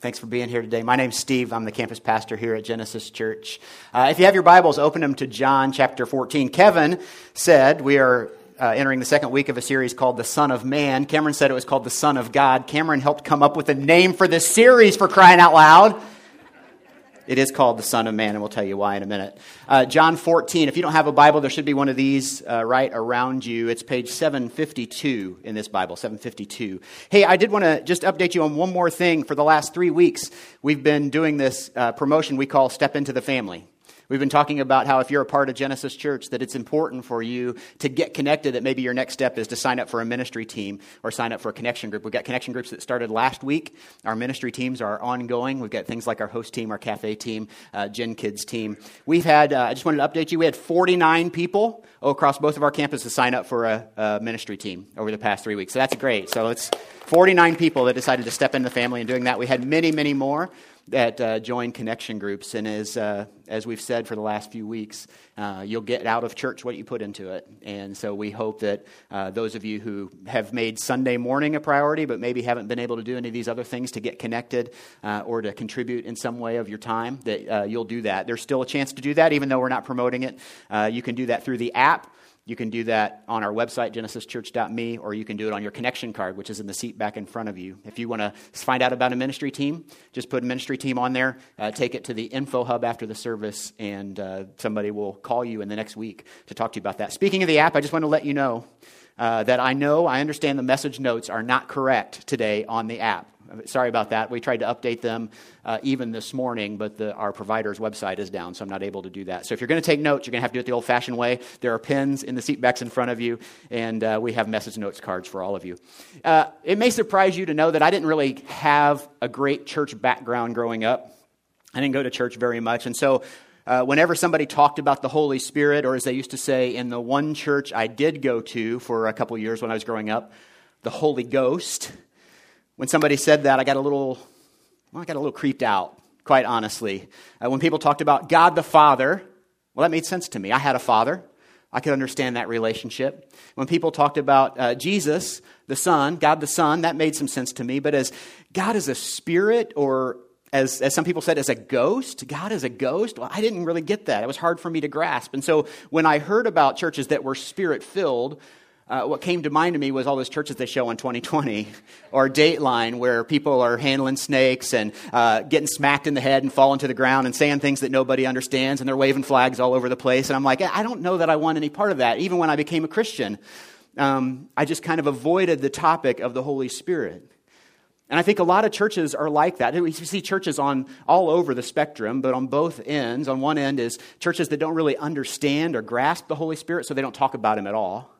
Thanks for being here today. My name's Steve. I'm the campus pastor here at Genesis Church. Uh, if you have your Bibles, open them to John chapter 14. Kevin said we are uh, entering the second week of a series called The Son of Man. Cameron said it was called The Son of God. Cameron helped come up with a name for this series for crying out loud. It is called the Son of Man, and we'll tell you why in a minute. Uh, John 14. If you don't have a Bible, there should be one of these uh, right around you. It's page 752 in this Bible, 752. Hey, I did want to just update you on one more thing. For the last three weeks, we've been doing this uh, promotion we call Step Into the Family. We've been talking about how if you're a part of Genesis Church, that it's important for you to get connected, that maybe your next step is to sign up for a ministry team or sign up for a connection group. We've got connection groups that started last week. Our ministry teams are ongoing. We've got things like our host team, our cafe team, uh, Gen Kids team. We've had, uh, I just wanted to update you, we had 49 people across both of our campuses sign up for a, a ministry team over the past three weeks. So that's great. So it's 49 people that decided to step in the family and doing that. We had many, many more that uh, join connection groups. And as, uh, as we've said for the last few weeks, uh, you'll get out of church what you put into it. And so we hope that uh, those of you who have made Sunday morning a priority, but maybe haven't been able to do any of these other things to get connected uh, or to contribute in some way of your time, that uh, you'll do that. There's still a chance to do that, even though we're not promoting it. you can do that through the app. You can do that on our website, genesischurch.me, or you can do it on your connection card, which is in the seat back in front of you. If you want to find out about a ministry team, just put ministry team on there, uh, take it to the info hub after the service, and uh, somebody will call you in the next week to talk to you about that. Speaking of the app, I just want to let you know uh, that I know, I understand the message notes are not correct today on the app. Sorry about that. We tried to update them uh, even this morning, but the, our provider's website is down, so I'm not able to do that. So if you're going to take notes, you're going to have to do it the old fashioned way. There are pens in the seat backs in front of you, and uh, we have message notes cards for all of you. Uh, it may surprise you to know that I didn't really have a great church background growing up. I didn't go to church very much, and so uh, whenever somebody talked about the Holy Spirit, or as they used to say in the one church I did go to for a couple years when I was growing up, the Holy Ghost, when somebody said that, I got a little, well, I got a little creeped out, quite honestly. Uh, when people talked about God the Father, well, that made sense to me. I had a father. I could understand that relationship. When people talked about uh, Jesus, the Son, God the Son, that made some sense to me. But as God is a spirit, or as, as some people said, as a ghost, God is a ghost, well, I didn't really get that. It was hard for me to grasp. And so when I heard about churches that were spirit filled, uh, what came to mind to me was all those churches they show on 2020 or Dateline where people are handling snakes and uh, getting smacked in the head and falling to the ground and saying things that nobody understands and they're waving flags all over the place. And I'm like, I don't know that I want any part of that. Even when I became a Christian, um, I just kind of avoided the topic of the Holy Spirit. And I think a lot of churches are like that. We see churches on all over the spectrum, but on both ends. On one end is churches that don't really understand or grasp the Holy Spirit, so they don't talk about him at all.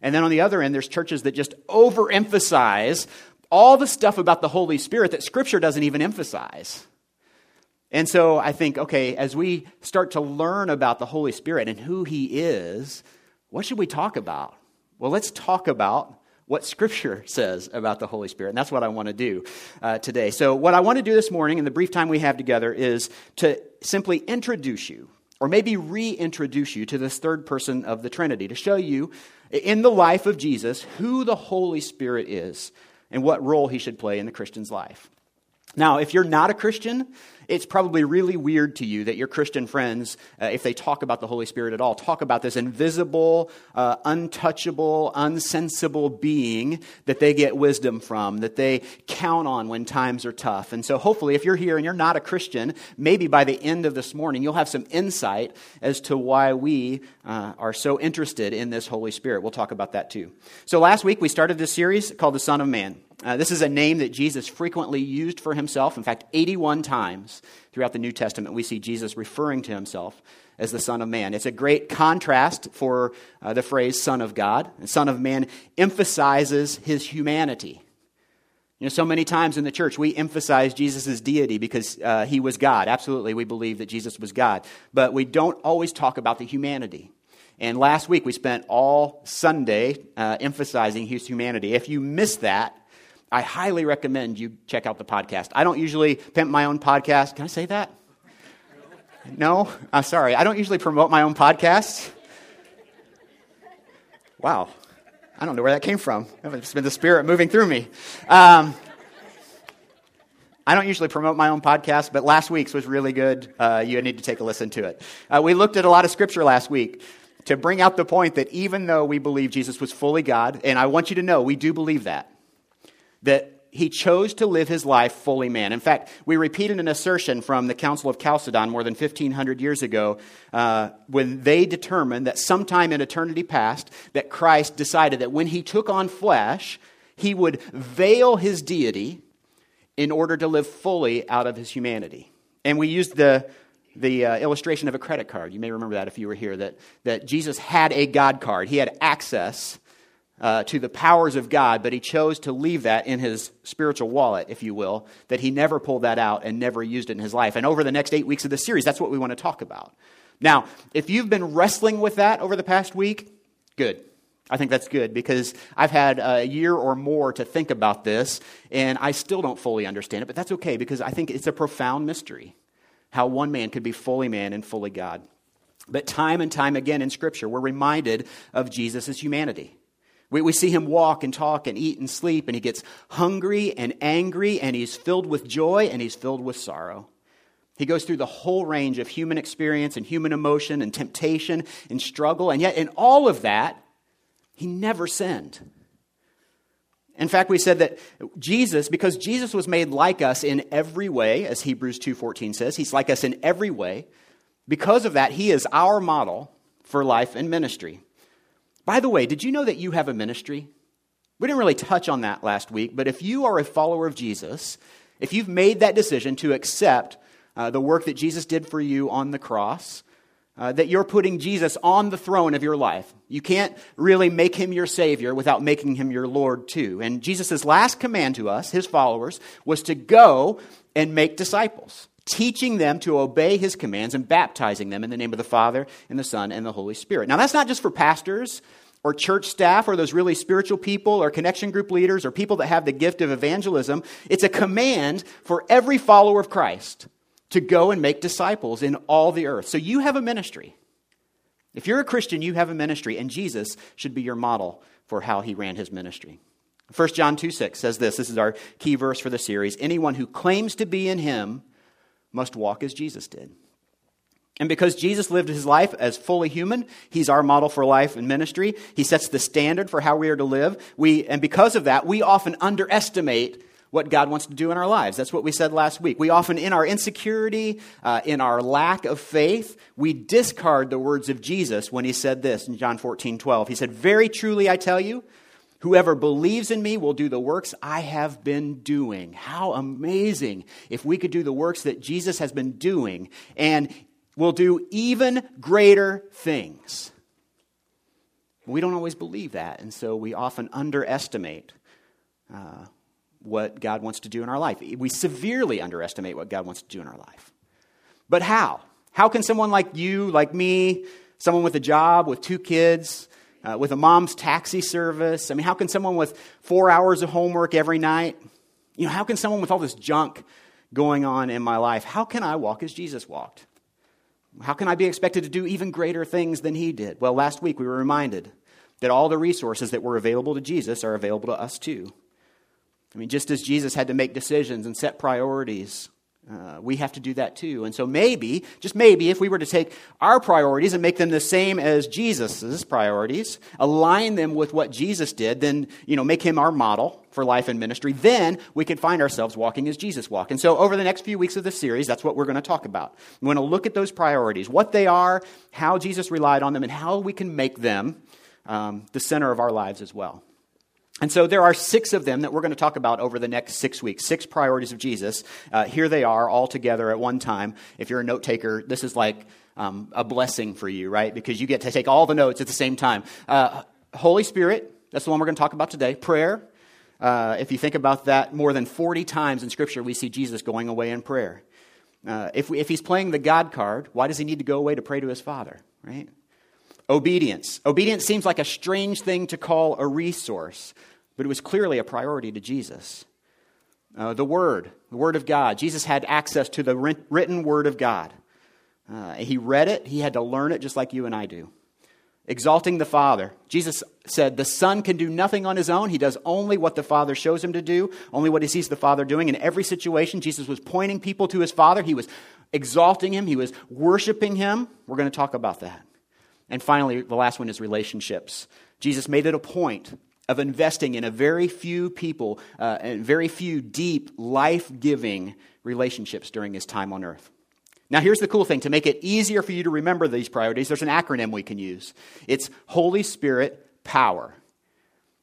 And then on the other end, there's churches that just overemphasize all the stuff about the Holy Spirit that Scripture doesn't even emphasize. And so I think, okay, as we start to learn about the Holy Spirit and who He is, what should we talk about? Well, let's talk about what Scripture says about the Holy Spirit. And that's what I want to do uh, today. So, what I want to do this morning in the brief time we have together is to simply introduce you, or maybe reintroduce you to this third person of the Trinity, to show you in the life of Jesus who the Holy Spirit is and what role he should play in the Christian's life. Now, if you're not a Christian, it's probably really weird to you that your Christian friends, uh, if they talk about the Holy Spirit at all, talk about this invisible, uh, untouchable, unsensible being that they get wisdom from, that they count on when times are tough. And so, hopefully, if you're here and you're not a Christian, maybe by the end of this morning, you'll have some insight as to why we uh, are so interested in this Holy Spirit. We'll talk about that too. So, last week we started this series called The Son of Man. Uh, this is a name that Jesus frequently used for himself. In fact, 81 times throughout the New Testament, we see Jesus referring to himself as the Son of Man. It's a great contrast for uh, the phrase Son of God. The Son of Man emphasizes his humanity. You know, so many times in the church, we emphasize Jesus' deity because uh, he was God. Absolutely, we believe that Jesus was God. But we don't always talk about the humanity. And last week, we spent all Sunday uh, emphasizing his humanity. If you missed that, I highly recommend you check out the podcast. I don't usually pimp my own podcast. Can I say that? No? I'm sorry. I don't usually promote my own podcast. Wow. I don't know where that came from. It's been the Spirit moving through me. Um, I don't usually promote my own podcast, but last week's was really good. Uh, you need to take a listen to it. Uh, we looked at a lot of scripture last week to bring out the point that even though we believe Jesus was fully God, and I want you to know we do believe that, that he chose to live his life fully man. In fact, we repeated an assertion from the Council of Chalcedon more than 1,500 years ago uh, when they determined that sometime in eternity past, that Christ decided that when he took on flesh, he would veil his deity in order to live fully out of his humanity. And we used the, the uh, illustration of a credit card. You may remember that if you were here, that, that Jesus had a God card. He had access uh, to the powers of God, but he chose to leave that in his spiritual wallet, if you will, that he never pulled that out and never used it in his life. And over the next eight weeks of the series, that's what we want to talk about. Now, if you've been wrestling with that over the past week, good. I think that's good because I've had a year or more to think about this, and I still don't fully understand it, but that's okay because I think it's a profound mystery how one man could be fully man and fully God. But time and time again in Scripture, we're reminded of Jesus' humanity. We, we see him walk and talk and eat and sleep, and he gets hungry and angry, and he's filled with joy and he's filled with sorrow. He goes through the whole range of human experience and human emotion and temptation and struggle, and yet in all of that, he never sinned. In fact, we said that Jesus, because Jesus was made like us in every way, as Hebrews 2:14 says, he's like us in every way. Because of that, he is our model for life and ministry. By the way, did you know that you have a ministry? We didn't really touch on that last week, but if you are a follower of Jesus, if you've made that decision to accept uh, the work that Jesus did for you on the cross, uh, that you're putting Jesus on the throne of your life. You can't really make him your Savior without making him your Lord too. And Jesus' last command to us, his followers, was to go and make disciples, teaching them to obey his commands and baptizing them in the name of the Father and the Son and the Holy Spirit. Now, that's not just for pastors or church staff or those really spiritual people or connection group leaders or people that have the gift of evangelism. It's a command for every follower of Christ to go and make disciples in all the earth. So you have a ministry. If you're a Christian, you have a ministry, and Jesus should be your model for how he ran his ministry. 1 John 2 6 says this this is our key verse for the series. Anyone who claims to be in him must walk as Jesus did. And because Jesus lived his life as fully human, he's our model for life and ministry. He sets the standard for how we are to live. We, and because of that, we often underestimate what God wants to do in our lives. That's what we said last week. We often, in our insecurity, uh, in our lack of faith, we discard the words of Jesus when he said this in John 14, 12. He said, Very truly I tell you, whoever believes in me will do the works I have been doing. How amazing if we could do the works that Jesus has been doing and will do even greater things. We don't always believe that, and so we often underestimate uh, what God wants to do in our life. We severely underestimate what God wants to do in our life. But how? How can someone like you, like me, someone with a job, with two kids, uh, with a mom's taxi service, I mean, how can someone with four hours of homework every night, you know, how can someone with all this junk going on in my life, how can I walk as Jesus walked? How can I be expected to do even greater things than he did? Well, last week we were reminded that all the resources that were available to Jesus are available to us too. I mean, just as Jesus had to make decisions and set priorities, uh, we have to do that too. And so maybe, just maybe, if we were to take our priorities and make them the same as Jesus's priorities, align them with what Jesus did, then, you know, make him our model for life and ministry, then we could find ourselves walking as Jesus walked. And so over the next few weeks of this series, that's what we're going to talk about. We want to look at those priorities, what they are, how Jesus relied on them, and how we can make them um, the center of our lives as well. And so there are six of them that we're going to talk about over the next six weeks. Six priorities of Jesus. Uh, here they are all together at one time. If you're a note taker, this is like um, a blessing for you, right? Because you get to take all the notes at the same time. Uh, Holy Spirit, that's the one we're going to talk about today. Prayer. Uh, if you think about that, more than 40 times in Scripture, we see Jesus going away in prayer. Uh, if, we, if he's playing the God card, why does he need to go away to pray to his Father, right? Obedience. Obedience seems like a strange thing to call a resource, but it was clearly a priority to Jesus. Uh, the Word, the Word of God. Jesus had access to the written Word of God. Uh, he read it, he had to learn it just like you and I do. exalting the Father. Jesus said the Son can do nothing on his own. He does only what the Father shows him to do, only what he sees the Father doing. In every situation, Jesus was pointing people to his Father. He was exalting him, he was worshiping him. We're going to talk about that. And finally, the last one is relationships. Jesus made it a point of investing in a very few people uh, and very few deep, life giving relationships during his time on earth. Now, here's the cool thing to make it easier for you to remember these priorities, there's an acronym we can use. It's Holy Spirit Power.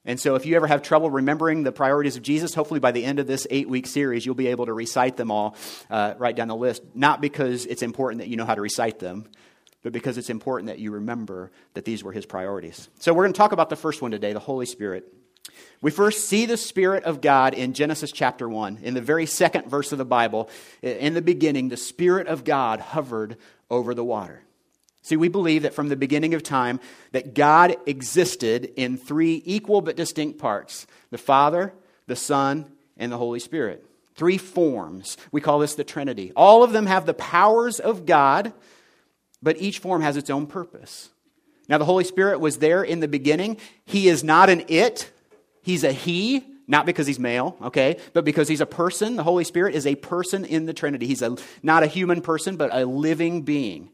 And so, if you ever have trouble remembering the priorities of Jesus, hopefully by the end of this eight week series, you'll be able to recite them all uh, right down the list. Not because it's important that you know how to recite them, but because it's important that you remember that these were his priorities. So, we're going to talk about the first one today the Holy Spirit. We first see the Spirit of God in Genesis chapter 1. In the very second verse of the Bible, in the beginning, the Spirit of God hovered over the water. See, we believe that from the beginning of time that God existed in three equal but distinct parts: the Father, the Son, and the Holy Spirit. Three forms. We call this the Trinity. All of them have the powers of God, but each form has its own purpose. Now, the Holy Spirit was there in the beginning. He is not an it, he's a he, not because he's male, okay, but because he's a person. The Holy Spirit is a person in the Trinity. He's a, not a human person, but a living being.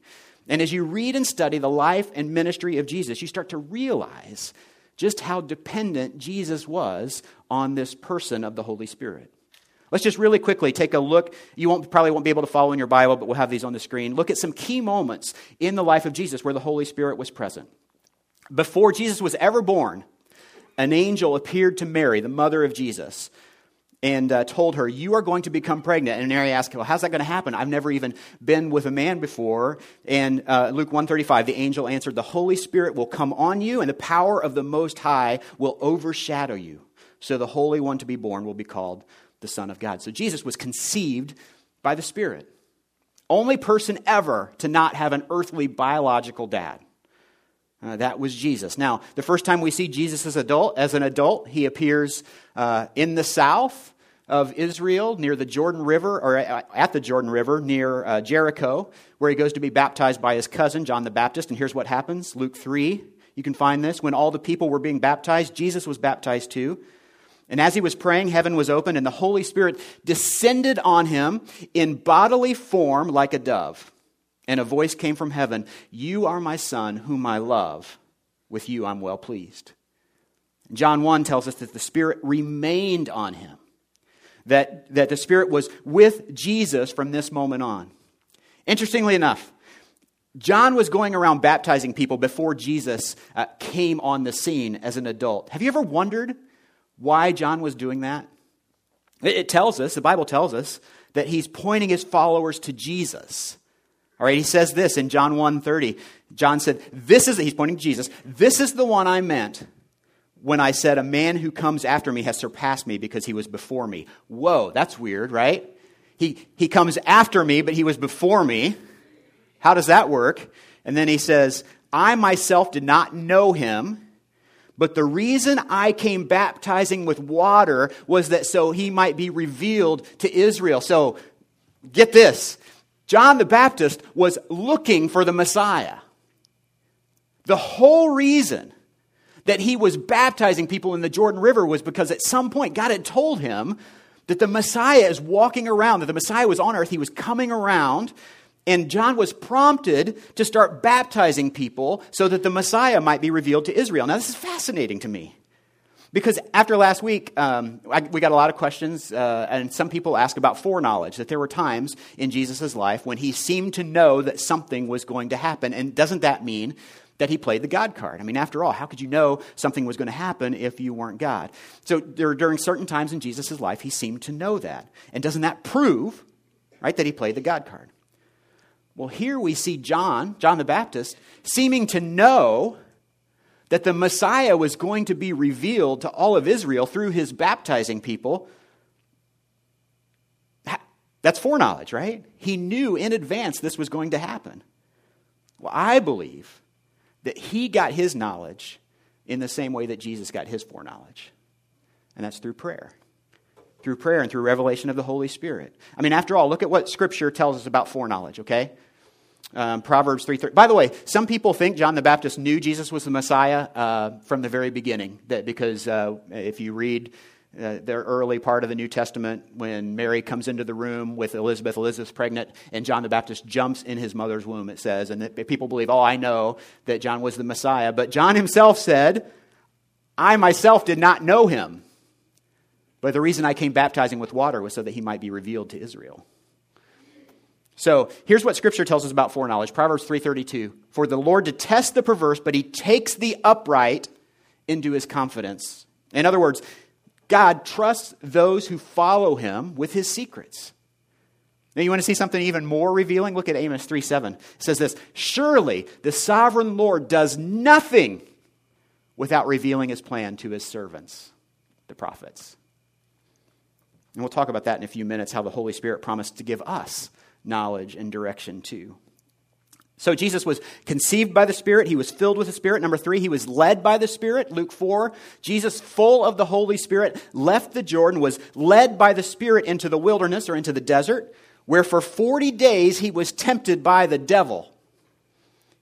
And as you read and study the life and ministry of Jesus, you start to realize just how dependent Jesus was on this person of the Holy Spirit. Let's just really quickly take a look. You won't, probably won't be able to follow in your Bible, but we'll have these on the screen. Look at some key moments in the life of Jesus where the Holy Spirit was present. Before Jesus was ever born, an angel appeared to Mary, the mother of Jesus, and uh, told her, You are going to become pregnant. And Mary asked, Well, how's that going to happen? I've never even been with a man before. And uh, Luke 135, the angel answered, The Holy Spirit will come on you, and the power of the Most High will overshadow you. So the Holy One to be born will be called the Son of God. So Jesus was conceived by the Spirit. Only person ever to not have an earthly biological dad. Uh, that was Jesus. Now, the first time we see Jesus as, adult, as an adult, he appears uh, in the south of Israel near the Jordan River, or at the Jordan River near uh, Jericho, where he goes to be baptized by his cousin, John the Baptist. And here's what happens Luke 3, you can find this. When all the people were being baptized, Jesus was baptized too. And as he was praying, heaven was opened, and the Holy Spirit descended on him in bodily form like a dove. And a voice came from heaven You are my son, whom I love. With you I'm well pleased. John 1 tells us that the Spirit remained on him, that, that the Spirit was with Jesus from this moment on. Interestingly enough, John was going around baptizing people before Jesus uh, came on the scene as an adult. Have you ever wondered why John was doing that? It, tells us, the Bible tells us, that he's pointing his followers to Jesus. All right, he says this in John 1:30. John said, "This is he's pointing to Jesus. This is the one I meant when I said a man who comes after me has surpassed me because he was before me." Whoa, that's weird, right? He he comes after me, but he was before me. How does that work? And then he says, "I myself did not know him." But the reason I came baptizing with water was that so he might be revealed to Israel. So get this. John the Baptist was looking for the Messiah. The whole reason that he was baptizing people in the Jordan River was because at some point God had told him that the Messiah is walking around, that the Messiah was on earth, he was coming around, and John was prompted to start baptizing people so that the Messiah might be revealed to Israel. Now, this is fascinating to me. Because after last week, um, I, we got a lot of questions, uh, and some people ask about foreknowledge, that there were times in Jesus' life when he seemed to know that something was going to happen. And doesn't that mean that he played the God card? I mean, after all, how could you know something was going to happen if you weren't God? So there, during certain times in Jesus' life, he seemed to know that. And doesn't that prove, right, that he played the God card? Well, here we see John, John the Baptist, seeming to know that the Messiah was going to be revealed to all of Israel through his baptizing people. That's foreknowledge, right? He knew in advance this was going to happen. Well, I believe that he got his knowledge in the same way that Jesus got his foreknowledge, and that's through prayer. Through prayer and through revelation of the Holy Spirit. I mean, after all, look at what Scripture tells us about foreknowledge, okay? Um, Proverbs 3. 3. By the way, some people think John the Baptist knew Jesus was the Messiah uh, from the very beginning. That because uh, if you read uh, the early part of the New Testament, when Mary comes into the room with Elizabeth, Elizabeth's pregnant, and John the Baptist jumps in his mother's womb, it says. And people believe, oh, I know that John was the Messiah. But John himself said, I myself did not know him. But the reason I came baptizing with water was so that he might be revealed to Israel. So here's what scripture tells us about foreknowledge. Proverbs 3:32. For the Lord detests the perverse, but he takes the upright into his confidence. In other words, God trusts those who follow him with his secrets. Now, you want to see something even more revealing? Look at Amos 3 7. It says this Surely the sovereign Lord does nothing without revealing his plan to his servants, the prophets. And we'll talk about that in a few minutes, how the Holy Spirit promised to give us knowledge and direction too. So Jesus was conceived by the Spirit. He was filled with the Spirit. Number three, he was led by the Spirit. Luke 4. Jesus, full of the Holy Spirit, left the Jordan, was led by the Spirit into the wilderness or into the desert, where for 40 days he was tempted by the devil.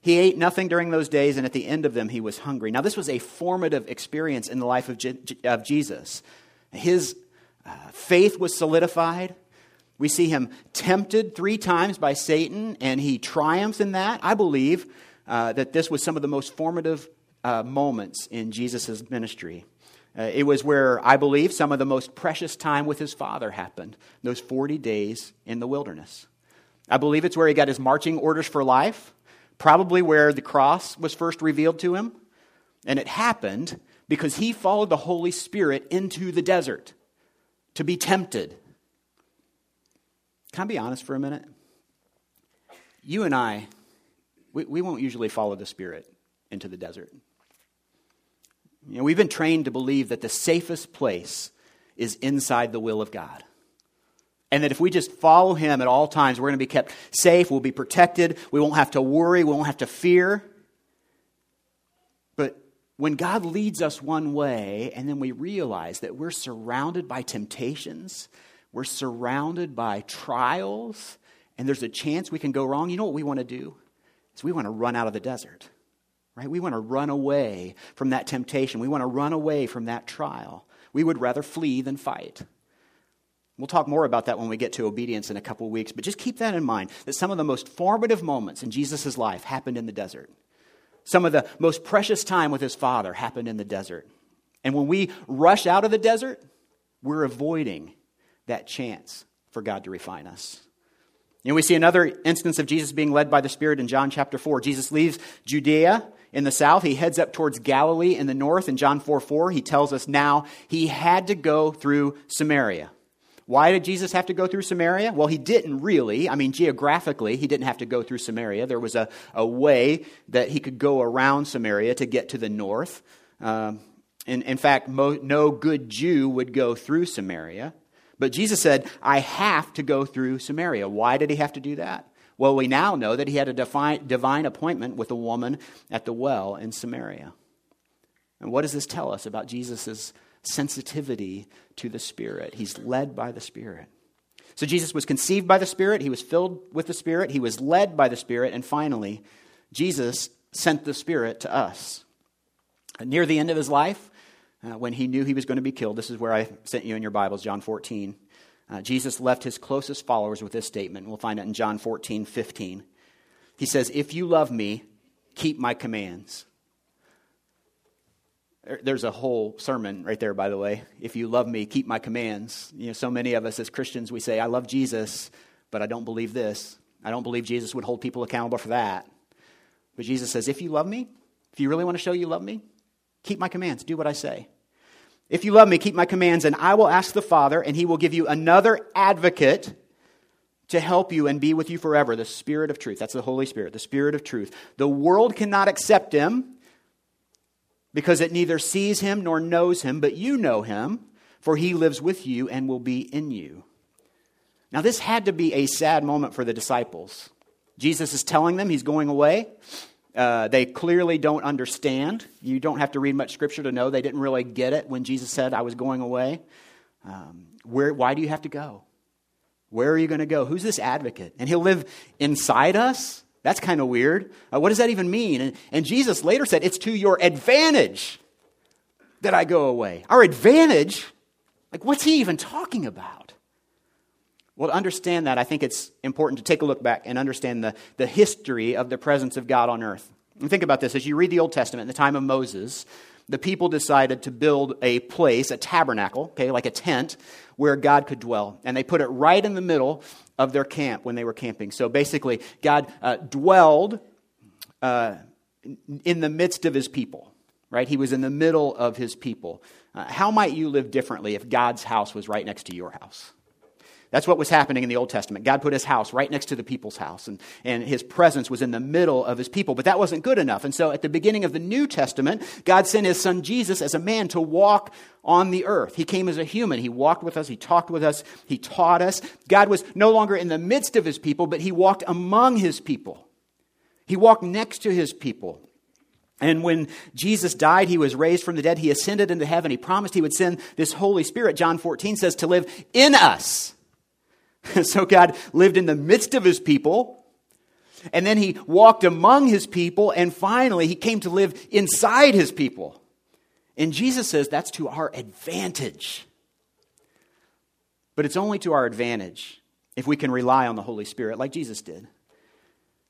He ate nothing during those days, and at the end of them, he was hungry. Now, this was a formative experience in the life of, Je- of Jesus. His uh, faith was solidified. We see him tempted three times by Satan, and he triumphs in that. I believe uh, that this was some of the most formative uh, moments in Jesus' ministry. Uh, it was where I believe some of the most precious time with his father happened, those 40 days in the wilderness. I believe it's where he got his marching orders for life, probably where the cross was first revealed to him. And it happened because he followed the Holy Spirit into the desert to be tempted can I be honest for a minute? You and I, we, we won't usually follow the Spirit into the desert. You know, we've been trained to believe that the safest place is inside the will of God. And that if we just follow Him at all times, we're going to be kept safe, we'll be protected, we won't have to worry, we won't have to fear. But when God leads us one way, and then we realize that we're surrounded by temptations we're surrounded by trials, and there's a chance we can go wrong. You know what we want to do? Is we want to run out of the desert. Right? We want to run away from that temptation. We want to run away from that trial. We would rather flee than fight. We'll talk more about that when we get to obedience in a couple of weeks, but just keep that in mind that some of the most formative moments in Jesus' life happened in the desert. Some of the most precious time with his father happened in the desert. And when we rush out of the desert, we're avoiding that chance for God to refine us. And we see another instance of Jesus being led by the Spirit in John chapter 4. Jesus leaves Judea in the south. He heads up towards Galilee in the north. In John 4 4, he tells us now he had to go through Samaria. Why did Jesus have to go through Samaria? Well, he didn't really. I mean, geographically, he didn't have to go through Samaria. There was a, a way that he could go around Samaria to get to the north. Um, in, in fact, mo- no good Jew would go through Samaria. But Jesus said, I have to go through Samaria. Why did he have to do that? Well, we now know that he had a divine, appointment with a woman at the well in Samaria. And what does this tell us about Jesus' sensitivity to the Spirit? He's led by the Spirit. So Jesus was conceived by the Spirit, he was filled with the Spirit, he was led by the Spirit, and finally, Jesus sent the Spirit to us. Near the end of his life, uh, when he knew he was going to be killed. This is where I sent you in your Bibles, John 14. Uh, Jesus left his closest followers with this statement. We'll find it in John 14, 15. He says, If you love me, keep my commands. There's a whole sermon right there, by the way. If you love me, keep my commands. You know, so many of us as Christians, we say, I love Jesus, but I don't believe this. I don't believe Jesus would hold people accountable for that. But Jesus says, if you love me, if you really want to show you love me, keep my commands. Do what I say. If you love me, keep my commands, and I will ask the Father, and he will give you another advocate to help you and be with you forever the Spirit of truth. That's the Holy Spirit, the Spirit of truth. The world cannot accept him because it neither sees him nor knows him, but you know him, for he lives with you and will be in you. Now, this had to be a sad moment for the disciples. Jesus is telling them he's going away. Uh, they clearly don't understand. You don't have to read much scripture to know they didn't really get it when Jesus said, I was going away. Um, where, why do you have to go? Where are you going to go? Who's this advocate? And he'll live inside us? That's kind of weird. Uh, what does that even mean? And, and Jesus later said, It's to your advantage that I go away. Our advantage? Like, what's he even talking about? Well, to understand that, I think it's important to take a look back and understand the, the history of the presence of God on earth. And think about this as you read the Old Testament in the time of Moses, the people decided to build a place, a tabernacle, okay, like a tent, where God could dwell. And they put it right in the middle of their camp when they were camping. So basically, God uh, dwelled uh, in the midst of his people, right? He was in the middle of his people. Uh, how might you live differently if God's house was right next to your house? That's what was happening in the Old Testament. God put his house right next to the people's house, and, and his presence was in the middle of his people. But that wasn't good enough. And so at the beginning of the New Testament, God sent his son Jesus as a man to walk on the earth. He came as a human. He walked with us, he talked with us, he taught us. God was no longer in the midst of his people, but he walked among his people. He walked next to his people. And when Jesus died, he was raised from the dead. He ascended into heaven. He promised he would send this Holy Spirit, John 14 says, to live in us. so God lived in the midst of his people, and then he walked among his people, and finally he came to live inside his people. And Jesus says that's to our advantage. But it's only to our advantage if we can rely on the Holy Spirit like Jesus did.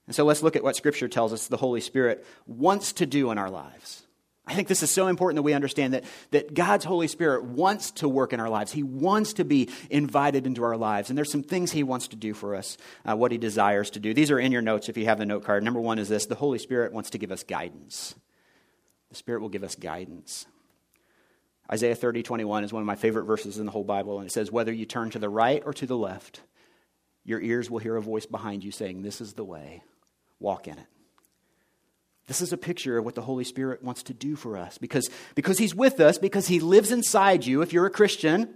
And so let's look at what Scripture tells us the Holy Spirit wants to do in our lives. I think this is so important that we understand that, that God's Holy Spirit wants to work in our lives. He wants to be invited into our lives. And there's some things He wants to do for us, uh, what He desires to do. These are in your notes if you have the note card. Number one is this the Holy Spirit wants to give us guidance. The Spirit will give us guidance. Isaiah 30, 21 is one of my favorite verses in the whole Bible. And it says, Whether you turn to the right or to the left, your ears will hear a voice behind you saying, This is the way, walk in it. This is a picture of what the Holy Spirit wants to do for us because, because He's with us, because He lives inside you. If you're a Christian,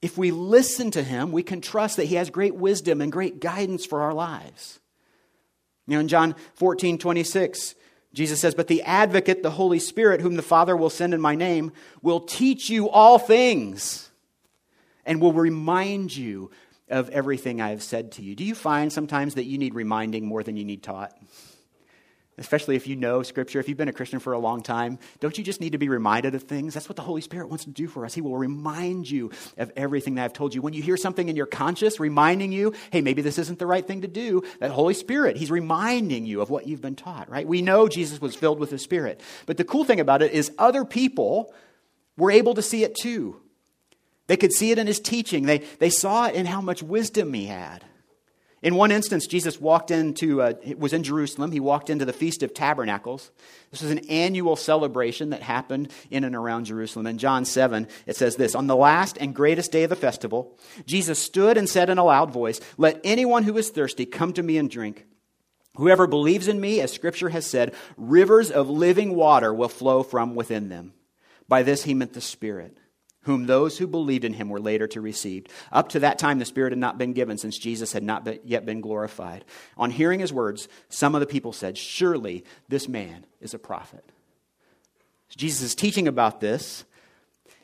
if we listen to Him, we can trust that He has great wisdom and great guidance for our lives. You know, in John 14, 26, Jesus says, But the advocate, the Holy Spirit, whom the Father will send in my name, will teach you all things and will remind you of everything I have said to you. Do you find sometimes that you need reminding more than you need taught? Especially if you know Scripture, if you've been a Christian for a long time, don't you just need to be reminded of things? That's what the Holy Spirit wants to do for us. He will remind you of everything that I've told you. When you hear something in your conscience reminding you, hey, maybe this isn't the right thing to do, that Holy Spirit, He's reminding you of what you've been taught, right? We know Jesus was filled with the Spirit. But the cool thing about it is other people were able to see it too. They could see it in His teaching, they, they saw it in how much wisdom He had. In one instance, Jesus walked into, uh, was in Jerusalem. He walked into the Feast of Tabernacles. This was an annual celebration that happened in and around Jerusalem. In John 7, it says this On the last and greatest day of the festival, Jesus stood and said in a loud voice, Let anyone who is thirsty come to me and drink. Whoever believes in me, as Scripture has said, rivers of living water will flow from within them. By this he meant the Spirit whom those who believed in him were later to receive. Up to that time, the Spirit had not been given, since Jesus had not yet been glorified. On hearing his words, some of the people said, Surely this man is a prophet. Jesus is teaching about this,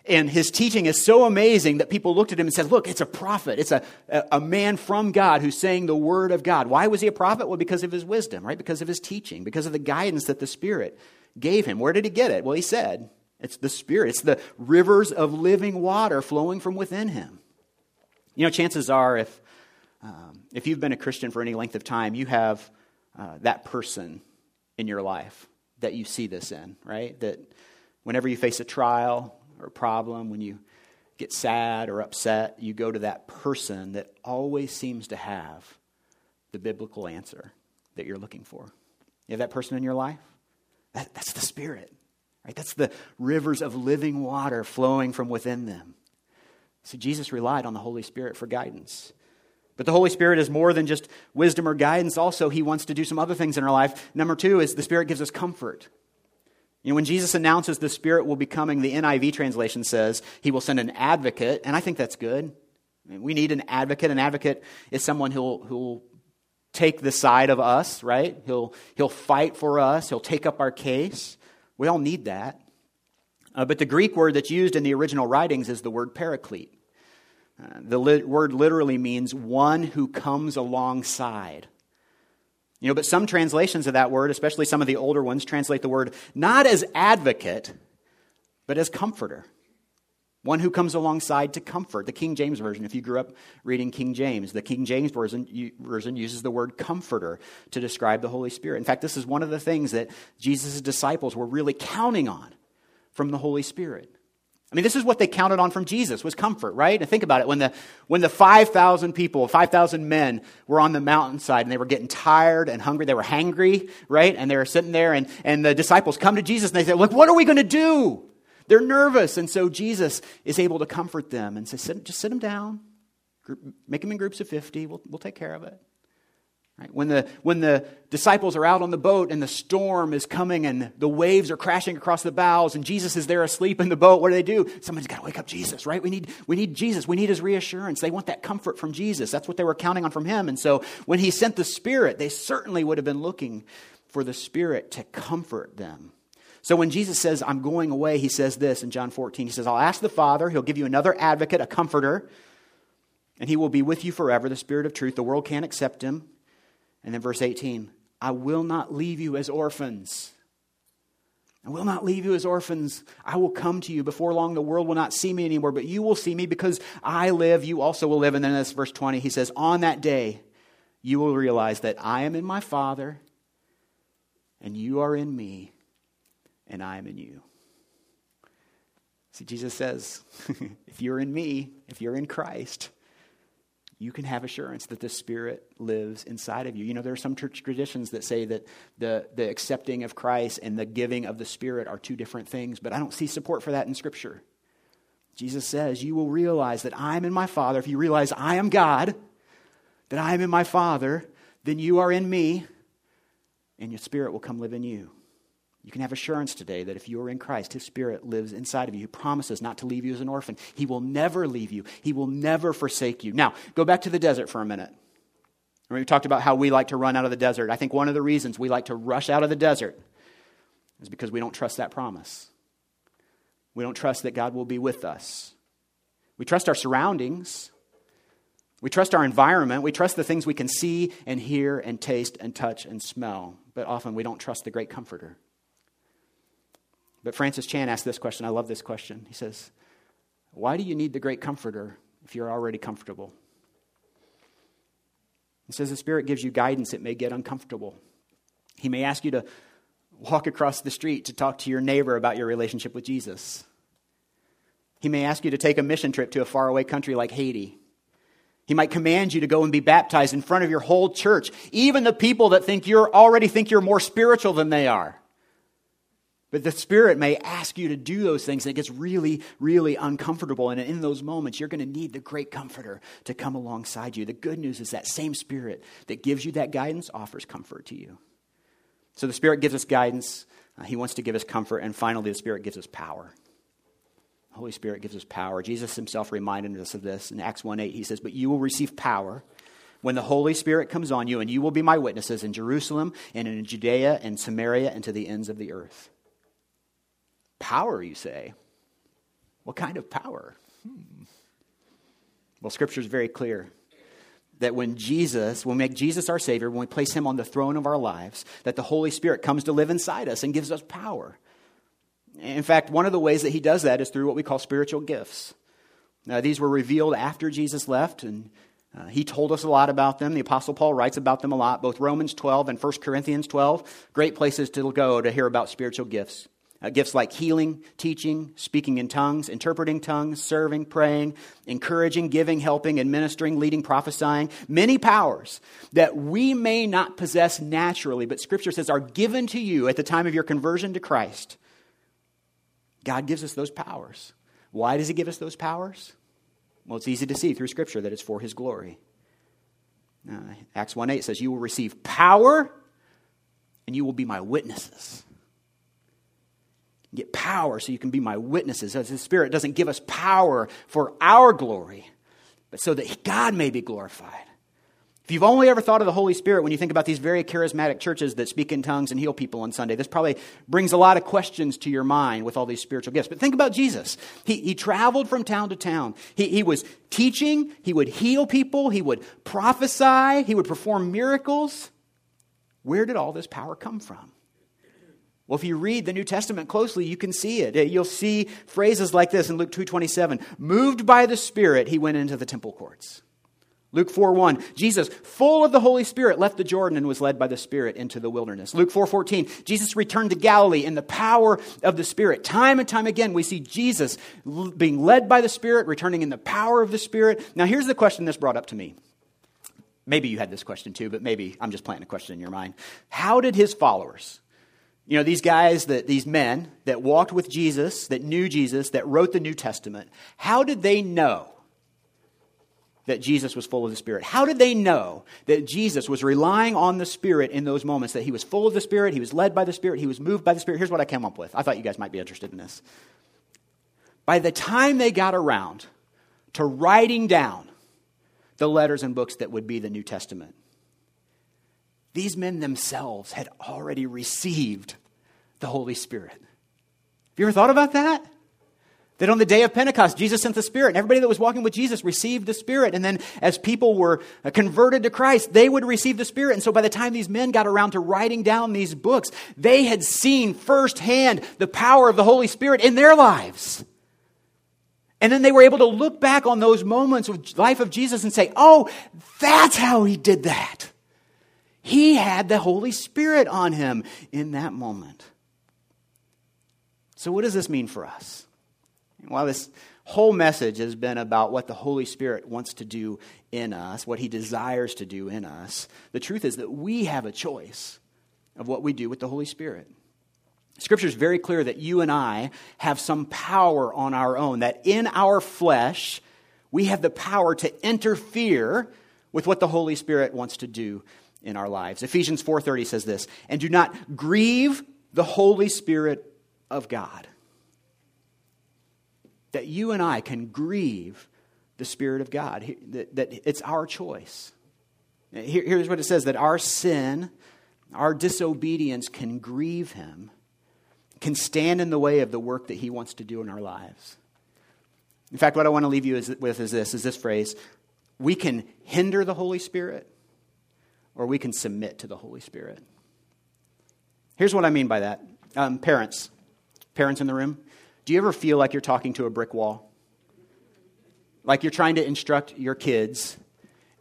and his teaching is so amazing that people looked at him and said, Look, it's a prophet. It's a, a man from God who's saying the word of God. Why was he a prophet? Well, because of his wisdom, right? Because of his teaching, because of the guidance that the Spirit gave him. Where did he get it? Well, he said, it's the Spirit, it's the rivers of living water flowing from within him. You know, chances are, if, um, if you've been a Christian for any length of time, you have uh, that person in your life that you see this in, right? That whenever you face a trial or a problem, when you get sad or upset, you go to that person that always seems to have the biblical answer that you're looking for. You have that person in your life? That, that's the Spirit. Right? That's the rivers of living water flowing from within them. So Jesus relied on the Holy Spirit for guidance. But the Holy Spirit is more than just wisdom or guidance. Also, He wants to do some other things in our life. Number two is the Spirit gives us comfort. You know, when Jesus announces the Spirit will be coming, the NIV translation says He will send an advocate, and I think that's good. I mean, we need an advocate. An advocate is someone who'll, who'll take the side of us, right? He'll, he'll fight for us, he'll take up our case. We all need that. Uh, but the Greek word that's used in the original writings is the word paraclete. Uh, the li- word literally means one who comes alongside. You know, but some translations of that word, especially some of the older ones, translate the word not as advocate, but as comforter. One who comes alongside to comfort. The King James Version, if you grew up reading King James, the King James version, uses the word comforter to describe the Holy Spirit. In fact, this is one of the things that Jesus' disciples were really counting on from the Holy Spirit. I mean, this is what they counted on from Jesus was comfort, right? And think about it. When the, when the 5,000 people, 5,000 men were on the mountainside and they were getting tired and hungry, they were hangry, right? And they were sitting there and, and the disciples come to Jesus and they say, look, what are we going to do? They're nervous. And so Jesus is able to comfort them and say, just sit them down, make them in groups of 50. We'll, we'll take care of it. Right? When, the, when the disciples are out on the boat and the storm is coming and the waves are crashing across the bows and Jesus is there asleep in the boat, what do they do? Somebody's got to wake up Jesus, right? We need, we need Jesus. We need his reassurance. They want that comfort from Jesus. That's what they were counting on from him. And so when he sent the Spirit, they certainly would have been looking for the Spirit to comfort them. So when Jesus says, I'm going away, he says this in John 14. He says, I'll ask the Father, he'll give you another advocate, a comforter, and he will be with you forever, the Spirit of truth. The world can't accept him and then verse 18 I will not leave you as orphans. I will not leave you as orphans. I will come to you. Before long, the world will not see me anymore, but you will see me because I live, you also will live. And then this verse 20, he says, On that day, you will realize that I am in my Father, and you are in me, and I am in you. See, Jesus says, if you're in me, if you're in Christ, you can have assurance that the Spirit lives inside of you. You know, there are some church traditions that say that the, the accepting of Christ and the giving of the Spirit are two different things, but I don't see support for that in Scripture. Jesus says, You will realize that I'm in my Father. If you realize I am God, that I am in my Father, then you are in me, and your Spirit will come live in you. You can have assurance today that if you are in Christ, His Spirit lives inside of you. He promises not to leave you as an orphan. He will never leave you, He will never forsake you. Now, go back to the desert for a minute. We talked about how we like to run out of the desert. I think one of the reasons we like to rush out of the desert is because we don't trust that promise. We don't trust that God will be with us. We trust our surroundings. We trust our environment. We trust the things we can see and hear and taste and touch and smell. But often we don't trust the great comforter. But Francis Chan asked this question. I love this question. He says, Why do you need the great comforter if you're already comfortable? He says the Spirit gives you guidance. It may get uncomfortable. He may ask you to walk across the street to talk to your neighbor about your relationship with Jesus. He may ask you to take a mission trip to a faraway country like Haiti. He might command you to go and be baptized in front of your whole church, even the people that think you're already think you're more spiritual than they are. But the Spirit may ask you to do those things, and it gets really, really uncomfortable. And in those moments, you're going to need the great comforter to come alongside you. The good news is that same Spirit that gives you that guidance offers comfort to you. So the Spirit gives us guidance, uh, He wants to give us comfort, and finally, the Spirit gives us power. The Holy Spirit gives us power. Jesus Himself reminded us of this in Acts 1 8. He says, But you will receive power when the Holy Spirit comes on you, and you will be my witnesses in Jerusalem and in Judea and Samaria and to the ends of the earth. Power, you say? What kind of power? Hmm. Well, Scripture is very clear that when Jesus, when we make Jesus our Savior, when we place Him on the throne of our lives, that the Holy Spirit comes to live inside us and gives us power. In fact, one of the ways that He does that is through what we call spiritual gifts. Now, these were revealed after Jesus left, and uh, he told us a lot about them. The Apostle Paul writes about them a lot, both Romans 12 and 1 Corinthians 12. Great places to go to hear about spiritual gifts. Uh, gifts like healing, teaching, speaking in tongues, interpreting tongues, serving, praying, encouraging, giving, helping, administering, leading, prophesying. Many powers that we may not possess naturally, but Scripture says are given to you at the time of your conversion to Christ. God gives us those powers. Why does He give us those powers? Well, it's easy to see through Scripture that it's for His glory. Uh, Acts 1 8 says, You will receive power and you will be my witnesses get power so you can be my witnesses. As the Spirit doesn't give us power for our glory, but so that God may be glorified. If you've only ever thought of the Holy Spirit when you think about these very charismatic churches that speak in tongues and heal people on Sunday, this probably brings a lot of questions to your mind with all these spiritual gifts. But think about Jesus. He, he traveled from town to town. He, he was teaching, he would heal people, he would prophesy, he would perform miracles. Where did all this power come from? Well, if you read the New Testament closely, you can see it. You'll see phrases like this in Luke 2:27. Moved by the Spirit, he went into the temple courts. Luke 4 1, Jesus, full of the Holy Spirit, left the Jordan and was led by the Spirit into the wilderness. Luke 4 14, Jesus returned to Galilee in the power of the Spirit. Time and time again, we see Jesus being led by the Spirit, returning in the power of the Spirit. Now, here's the question that's brought up to me. Maybe you had this question too, but maybe I'm just planting a question in your mind. How did his followers, you know, these guys, that, these men that walked with Jesus, that knew Jesus, that wrote the New Testament, how did they know that Jesus was full of the Spirit? How did they know that Jesus was relying on the Spirit in those moments, that he was full of the Spirit, he was led by the Spirit, he was moved by the Spirit? Here's what I came up with. I thought you guys might be interested in this. By the time they got around to writing down the letters and books that would be the New Testament, these men themselves had already received the Holy Spirit. Have you ever thought about that? That on the day of Pentecost, Jesus sent the Spirit, and everybody that was walking with Jesus received the Spirit. And then as people were uh, converted to Christ, they would receive the Spirit. And so by the time these men got around to writing down these books, they had seen firsthand the power of the Holy Spirit in their lives. And then they were able to look back on those moments of life of Jesus and say, oh, that's how he did that. He had the Holy Spirit on him in that moment. So, what does this mean for us? Well, this whole message has been about what the Holy Spirit wants to do in us, what he desires to do in us. The truth is that we have a choice of what we do with the Holy Spirit. Scripture is very clear that you and I have some power on our own, that in our flesh, we have the power to interfere with what the Holy Spirit wants to do in our lives. Ephesians 4:30 says this, "And do not grieve the Holy Spirit of God." that you and I can grieve the Spirit of God, that, that it's our choice. Here, here's what it says that our sin, our disobedience can grieve Him, can stand in the way of the work that He wants to do in our lives. In fact, what I want to leave you with is this, is this phrase. We can hinder the Holy Spirit or we can submit to the Holy Spirit. Here's what I mean by that. Um, parents, parents in the room, do you ever feel like you're talking to a brick wall? Like you're trying to instruct your kids,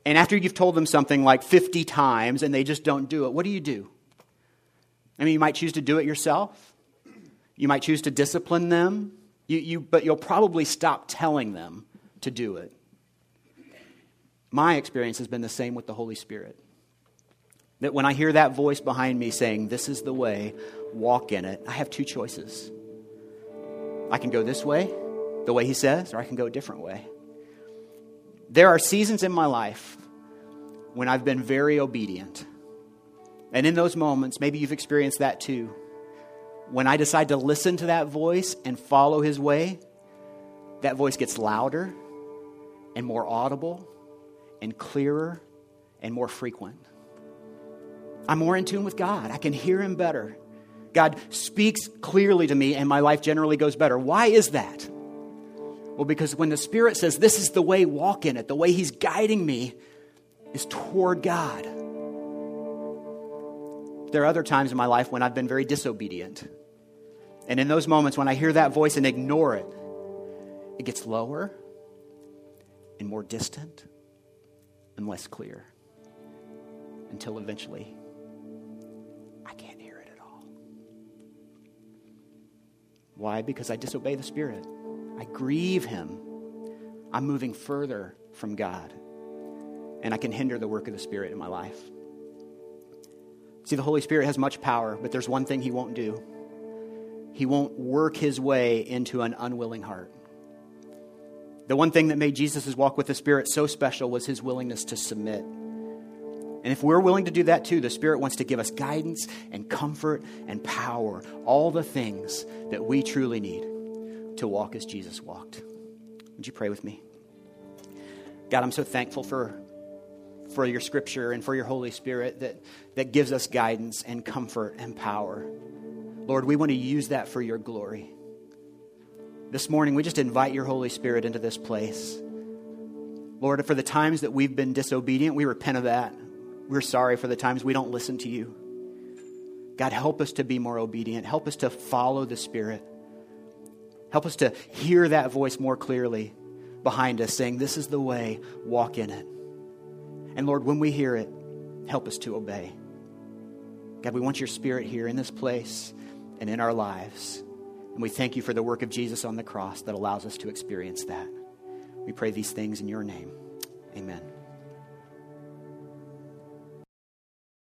and after you've told them something like 50 times and they just don't do it, what do you do? I mean, you might choose to do it yourself. You might choose to discipline them, you, you, but you'll probably stop telling them to do it. My experience has been the same with the Holy Spirit. That when I hear that voice behind me saying, This is the way, walk in it, I have two choices. I can go this way, the way He says, or I can go a different way. There are seasons in my life when I've been very obedient. And in those moments, maybe you've experienced that too. When I decide to listen to that voice and follow His way, that voice gets louder and more audible and clearer and more frequent. I'm more in tune with God. I can hear Him better. God speaks clearly to me, and my life generally goes better. Why is that? Well, because when the Spirit says, This is the way, walk in it, the way He's guiding me is toward God. There are other times in my life when I've been very disobedient. And in those moments when I hear that voice and ignore it, it gets lower and more distant and less clear until eventually Why? Because I disobey the Spirit. I grieve Him. I'm moving further from God. And I can hinder the work of the Spirit in my life. See, the Holy Spirit has much power, but there's one thing He won't do He won't work His way into an unwilling heart. The one thing that made Jesus' walk with the Spirit so special was His willingness to submit. And if we're willing to do that too, the Spirit wants to give us guidance and comfort and power, all the things that we truly need to walk as Jesus walked. Would you pray with me? God, I'm so thankful for, for your scripture and for your Holy Spirit that, that gives us guidance and comfort and power. Lord, we want to use that for your glory. This morning, we just invite your Holy Spirit into this place. Lord, for the times that we've been disobedient, we repent of that. We're sorry for the times we don't listen to you. God, help us to be more obedient. Help us to follow the Spirit. Help us to hear that voice more clearly behind us saying, This is the way, walk in it. And Lord, when we hear it, help us to obey. God, we want your Spirit here in this place and in our lives. And we thank you for the work of Jesus on the cross that allows us to experience that. We pray these things in your name. Amen.